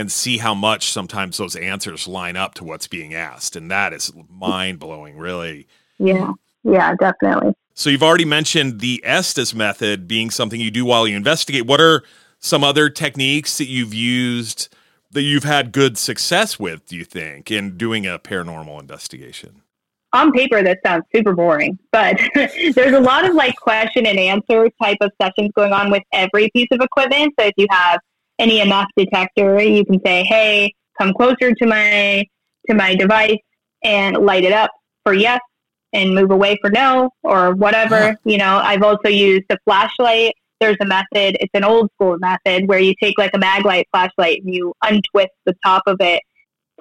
and see how much sometimes those answers line up to what's being asked. And that is mind blowing, really. Yeah. Yeah, definitely. So you've already mentioned the Estes method being something you do while you investigate. What are some other techniques that you've used that you've had good success with, do you think, in doing a paranormal investigation? on paper that sounds super boring but [LAUGHS] there's a lot of like question and answer type of sessions going on with every piece of equipment so if you have an emf detector you can say hey come closer to my to my device and light it up for yes and move away for no or whatever Huh. you know i've also used a flashlight there's a method it's an old school method where you take like a mag light flashlight and you untwist the top of it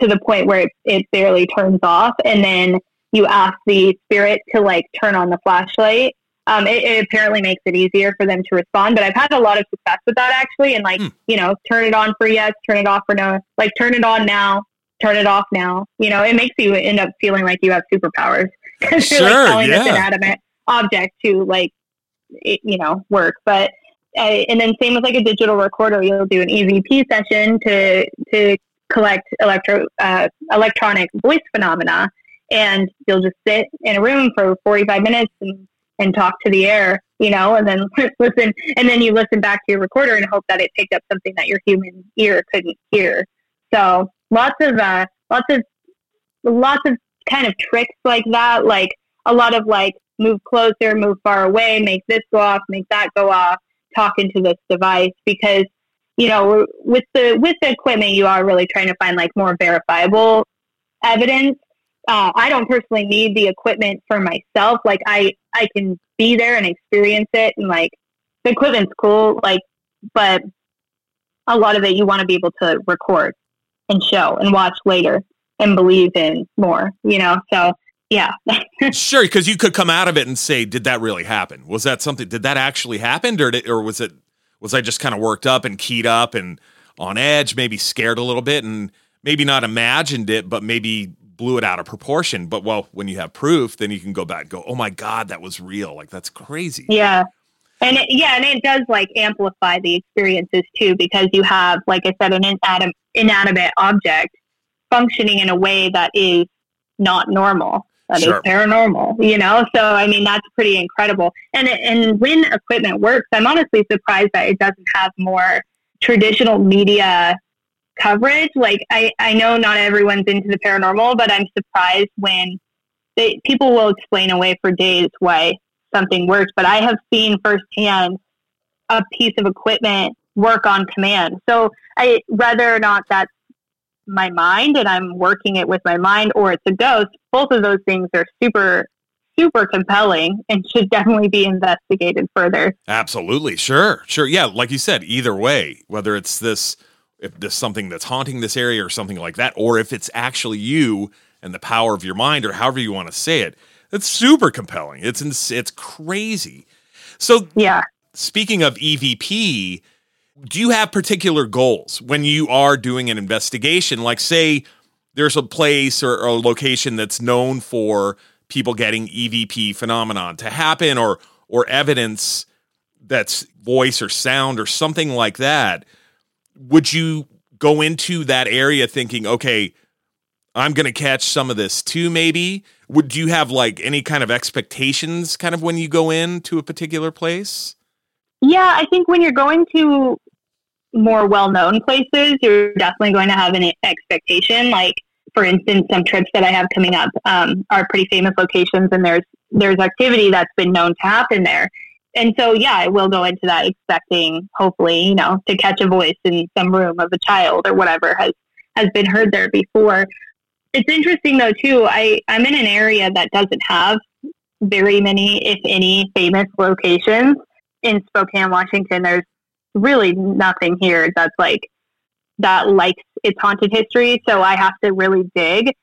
to the point where it, it barely turns off and then you ask the spirit to like turn on the flashlight. Um, it, it apparently makes it easier for them to respond, but I've had a lot of success with that actually. And like, Hmm. you know, turn it on for yes, turn it off for no, like turn it on now, turn it off now. You know, it makes you end up feeling like you have superpowers [LAUGHS] because you're like telling this inanimate object to like, it, you know, work. But uh, and then same with like a digital recorder, you'll do an EVP session to to collect electro uh, electronic voice phenomena and you'll just sit in a room for 45 minutes and, and talk to the air, you know, and then [LAUGHS] listen, and then you listen back to your recorder and hope that it picked up something that your human ear couldn't hear. So lots of, uh, lots of, lots of kind of tricks like that, like a lot of like move closer, move far away, make this go off, make that go off, talk into this device because you know with the with the equipment you are really trying to find like more verifiable evidence uh, I don't personally need the equipment for myself. Like I, I can be there and experience it, and like the equipment's cool. Like, but a lot of it you want to be able to record and show and watch later and believe in more. You know, so yeah, [LAUGHS] Sure, because you could come out of it and say, "Did that really happen? Was that something? Did that actually happen, or did, or was it? Was I just kind of worked up and keyed up and on edge, maybe scared a little bit, and maybe not imagined it, but maybe blew it out of proportion? But well, when you have proof, then you can go back and go, "Oh my god, that was real! Like that's crazy." yeah. And it, yeah, and it does like amplify the experiences too, because you have, like I said, an inanim- inanimate object functioning in a way that is not normal. That is Sure. paranormal, you know. So I mean, that's pretty incredible. And it- and when equipment works, I'm honestly surprised that it doesn't have more traditional media coverage. Like I I know not everyone's into the paranormal, but I'm surprised when they, people will explain away for days why something works. But I have seen firsthand a piece of equipment work on command. So I whether or not that's my mind and I'm working it with my mind or it's a ghost, both of those things are super super compelling and should definitely be investigated further. Absolutely. Sure. Sure. Yeah, like you said, either way, whether it's this if there's something that's haunting this area or something like that or if it's actually you and the power of your mind or however you want to say it, it's super compelling. It's it's crazy. So Yeah. Speaking of EVP, do you have particular goals when you are doing an investigation? Like, say, there's a place or, or a location that's known for people getting EVP phenomenon to happen, or or evidence that's voice or sound or something like that. Would you go into that area thinking, okay, I'm going to catch some of this too? Maybe would you have like any kind of expectations, kind of when you go into a particular place? Yeah, I think when you're going to more well-known places, you're definitely going to have an expectation. Like, for instance, some trips that I have coming up um, are pretty famous locations, and there's there's activity that's been known to happen there. And so, yeah, I will go into that expecting, hopefully, you know, to catch a voice in some room of a child or whatever has has been heard there before. It's interesting though too. I I'm in an area that doesn't have very many, if any, famous locations in Spokane, Washington. There's really nothing here that's like that likes its haunted history. So I have to really dig.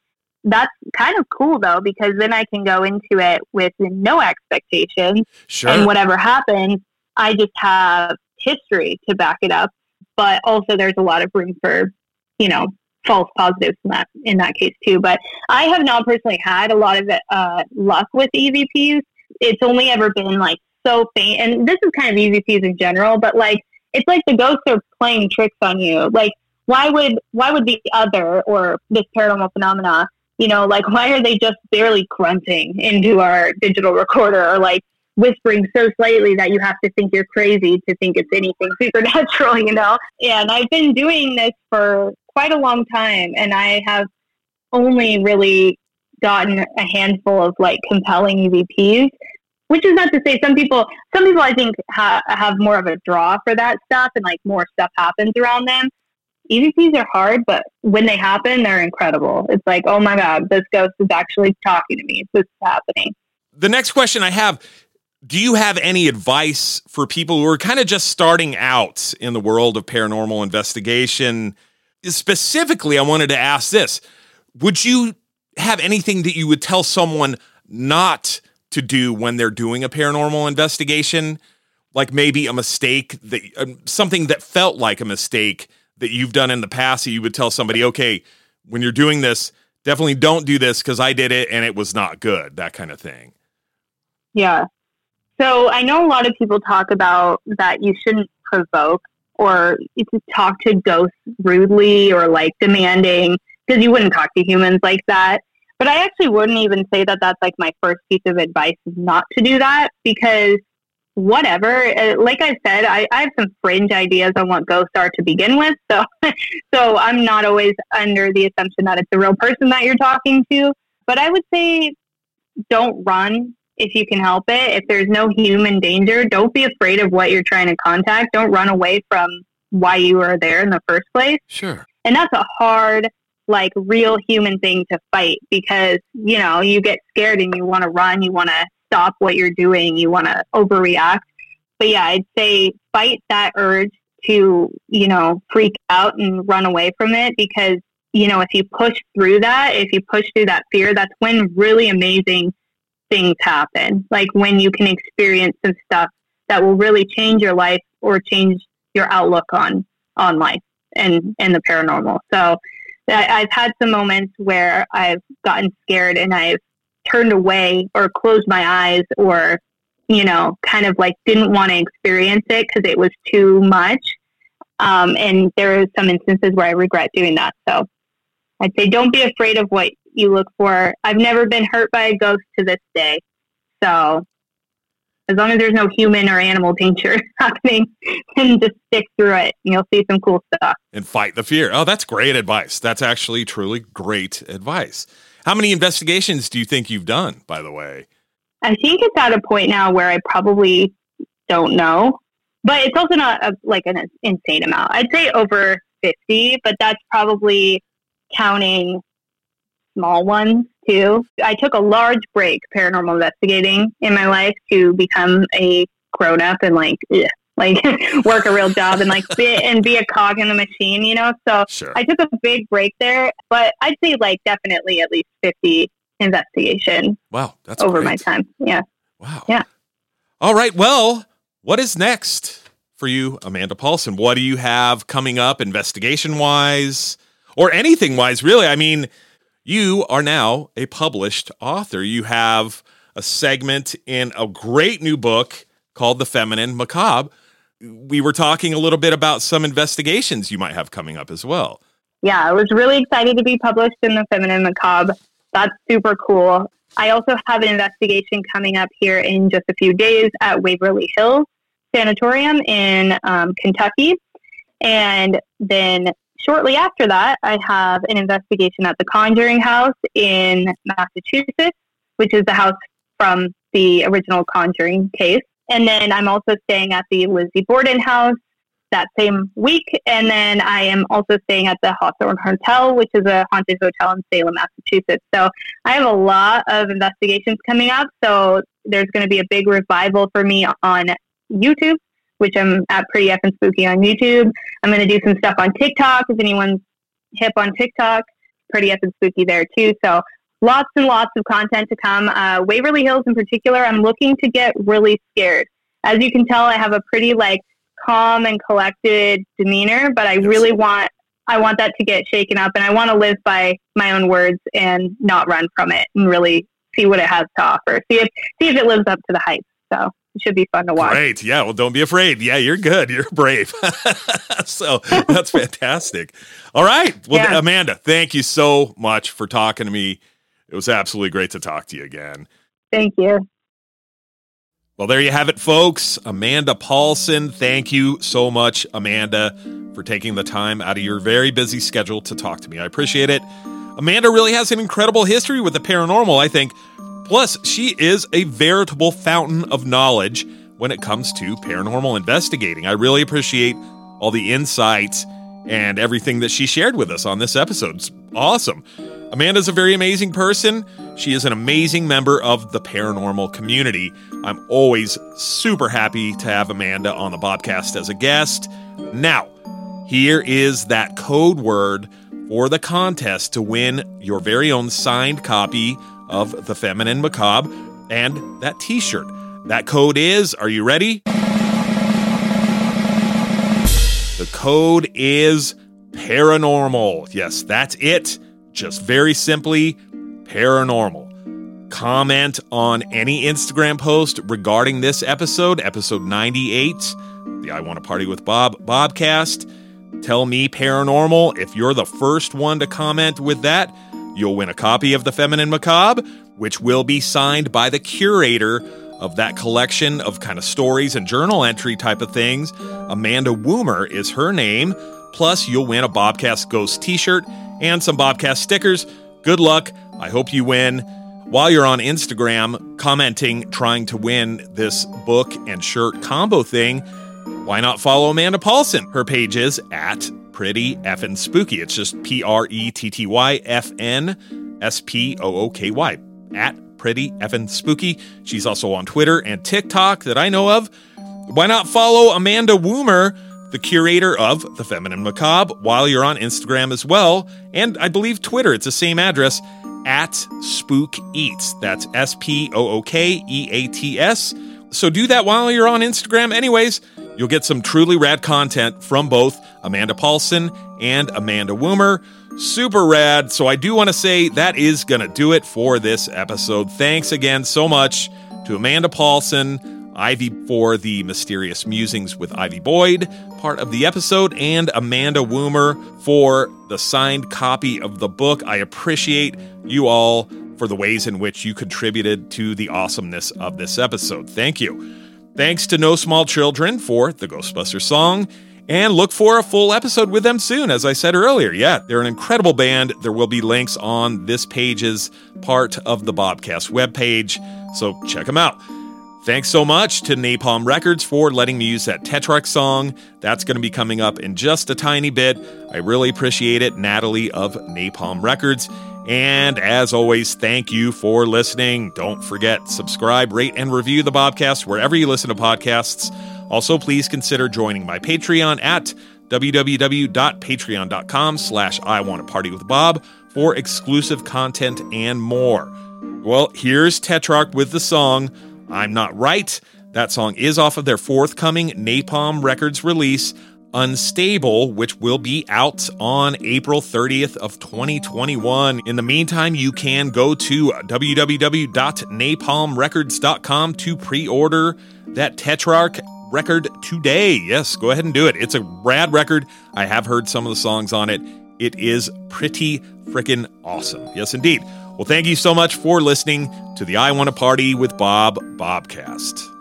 That's kind of cool though, because then I can go into it with no expectations. Sure. And whatever happens, I just have history to back it up. But also there's a lot of room for, you know, false positives in that in that case too. But I have not personally had a lot of uh, luck with EVPs. It's only ever been like so faint, and this is kind of EVPs in general. But like, it's like the ghosts are playing tricks on you. Like, why would why would the other or this paranormal phenomena? You know, like [LAUGHS] why are they just barely grunting into our digital recorder or like whispering so slightly that you have to think you're crazy to think it's anything [LAUGHS] supernatural, you know? And I've been doing this for quite a long time and I have only really gotten a handful of like compelling EVPs, which is not to say some people, some people I think ha- have more of a draw for that stuff and like more stuff happens around them. EVPs are hard, but when they happen, they're incredible. It's like, oh my God, this ghost is actually talking to me. This is happening. The next question I have do you have any advice for people who are kind of just starting out in the world of paranormal investigation? Specifically, I wanted to ask this Would you have anything that you would tell someone not to do when they're doing a paranormal investigation? Like maybe a mistake that um, something that felt like a mistake that you've done in the past that you would tell somebody, okay, when you're doing this, definitely don't do this because I did it and it was not good, that kind of thing. Yeah. So I know a lot of people talk about that you shouldn't provoke or talk to ghosts rudely or like demanding because you wouldn't talk to humans like that. But I actually wouldn't even say that that's like my first piece of advice not to do that because whatever. Uh, like I said, I, I have some fringe ideas on what ghosts are to begin with. So, [LAUGHS] so I'm not always under the assumption that it's a real person that you're talking to. But I would say don't run if you can help it. If there's no human danger, don't be afraid of what you're trying to contact. Don't run away from why you are there in the first place. Sure. And that's a hard, like, real human thing to fight because, you know, you get scared and you want to run, you want to stop what you're doing, you want to overreact. But yeah, I'd say fight that urge to, you know, freak out and run away from it because, you know, if you push through that, if you push through that fear, that's when really amazing things happen. Like when you can experience some stuff that will really change your life or change your outlook on on life and and the paranormal. So I, I've had some moments where I've gotten scared and I've turned away or closed my eyes or you know kind of like didn't want to experience it because it was too much. Um, and there are some instances where I regret doing that. So I'd say don't be afraid of what you look for. I've never been hurt by a ghost to this day. So as long as there's no human or animal danger [LAUGHS] happening, then just stick through it and you'll see some cool stuff. And fight the fear. Oh, that's great advice. That's actually truly great advice. How many investigations do you think you've done, by the way? I think it's at a point now where I probably don't know, but it's also not a, like an insane amount. I'd say over 50, but that's probably counting small ones too. I took a large break paranormal investigating in my life to become a grown up and like ugh, like [LAUGHS] work a real job and like be and be a cog in the machine, you know. So Sure. I took a big break there, but I'd say like definitely at least fifty investigation. Wow, that's over great. my time. Yeah. Wow. Yeah. All right. Well, what is next for you, Amanda Paulson? What do you have coming up, investigation wise, or anything wise? Really, I mean, you are now a published author. You have a segment in a great new book called The Feminine Macabre. We were talking a little bit about some investigations you might have coming up as well. yeah, I was really excited to be published in the Feminine Macabre. That's super cool. I also have an investigation coming up here in just a few days at Waverly Hills Sanatorium in um, Kentucky. And then shortly after that, I have an investigation at the Conjuring House in Massachusetts, which is the house from the original Conjuring case. And then I'm also staying at the Lizzie Borden house that same week. And then I am also staying at the Hawthorne Hotel, which is a haunted hotel in Salem, Massachusetts. So I have a lot of investigations coming up. So there's going to be a big revival for me on YouTube, which I'm at Pretty Effin' Spooky on YouTube. I'm going to do some stuff on TikTok if anyone's hip on TikTok. Pretty Effin' Spooky there too. So lots and lots of content to come. Uh, Waverly Hills in particular, I'm looking to get really scared. As you can tell, I have a pretty like calm and collected demeanor, but I really want I want that to get shaken up and I want to live by my own words and not run from it and really see what it has to offer. See if see if it lives up to the hype. So it should be fun to watch. Great. Yeah. Well, don't be afraid. Yeah, you're good. You're brave. [LAUGHS] so that's [LAUGHS] fantastic. All right. Well, Yeah. Amanda, thank you so much for talking to me. It was absolutely great to talk to you again. Thank you. Well, there you have it, folks. Amanda Paulson. Thank you so much, Amanda, for taking the time out of your very busy schedule to talk to me. I appreciate it. Amanda really has an incredible history with the paranormal, I think. Plus, she is a veritable fountain of knowledge when it comes to paranormal investigating. I really appreciate all the insights and everything that she shared with us on this episode. It's awesome. Amanda's a very amazing person. She is an amazing member of the paranormal community. I'm always super happy to have Amanda on the podcast as a guest. Now, here is that code word for the contest to win your very own signed copy of The Feminine Macabre and that t shirt. That code is, are you ready? The code is paranormal. Yes, that's it. Just very simply paranormal. Comment on any Instagram post regarding this episode, episode 98, the I Want to Party with Bob Bobcast. Tell me paranormal. If you're the first one to comment with that, you'll win a copy of The Feminine Macabre, which will be signed by the curator of that collection of kind of stories and journal entry type of things. Amanda Woomer is her name. Plus, you'll win a Bobcast Ghost t shirt and some Bobcast stickers. Good luck. I hope you win. While you're on Instagram commenting, trying to win this book and shirt combo thing, why not follow Amanda Paulson? Her page is at Pretty Effin' Spooky. It's just P R E T T Y F N S P O O K Y. At Pretty Effin' Spooky. She's also on Twitter and TikTok that I know of. Why not follow Amanda Woomer, the curator of The Feminine Macabre, while you're on Instagram as well? And I believe Twitter, it's the same address at Spook Eats. That's S P O O K E A T S. So do that while you're on Instagram. Anyways, you'll get some truly rad content from both Amanda Paulson and Amanda Woomer. Super rad. So I do want to say that is going to do it for this episode. Thanks again so much to Amanda Paulson, Ivy for the Mysterious Musings with Ivy Boyd, part of the episode, and Amanda Woomer for the signed copy of the book. I appreciate you all for the ways in which you contributed to the awesomeness of this episode. Thank you. Thanks to No Small Children for the Ghostbuster song. And look for a full episode with them soon, as I said earlier. Yeah, they're an incredible band. There will be links on this page's part of the Bobcast webpage, so check them out. Thanks so much to Napalm Records for letting me use that Tetrarch song. That's going to be coming up in just a tiny bit. I really appreciate it, Natalie of Napalm Records. And as always, thank you for listening. Don't forget, subscribe, rate, and review the Bobcast wherever you listen to podcasts. Also, please consider joining my Patreon at www.patreon.com slash I Want to Party with Bob for exclusive content and more. Well, here's Tetrarch with the song I'm Not Right. That song is off of their forthcoming Napalm Records release, Unstable, which will be out on April 30th of 2021. In the meantime, you can go to www.napalmrecords.com to pre-order that Tetrarch record today. Yes, go ahead and do it. It's a rad record. I have heard some of the songs on it. It is pretty freaking awesome. Yes, indeed. Well, thank you so much for listening to the I Want to Party with Bob Bobcast.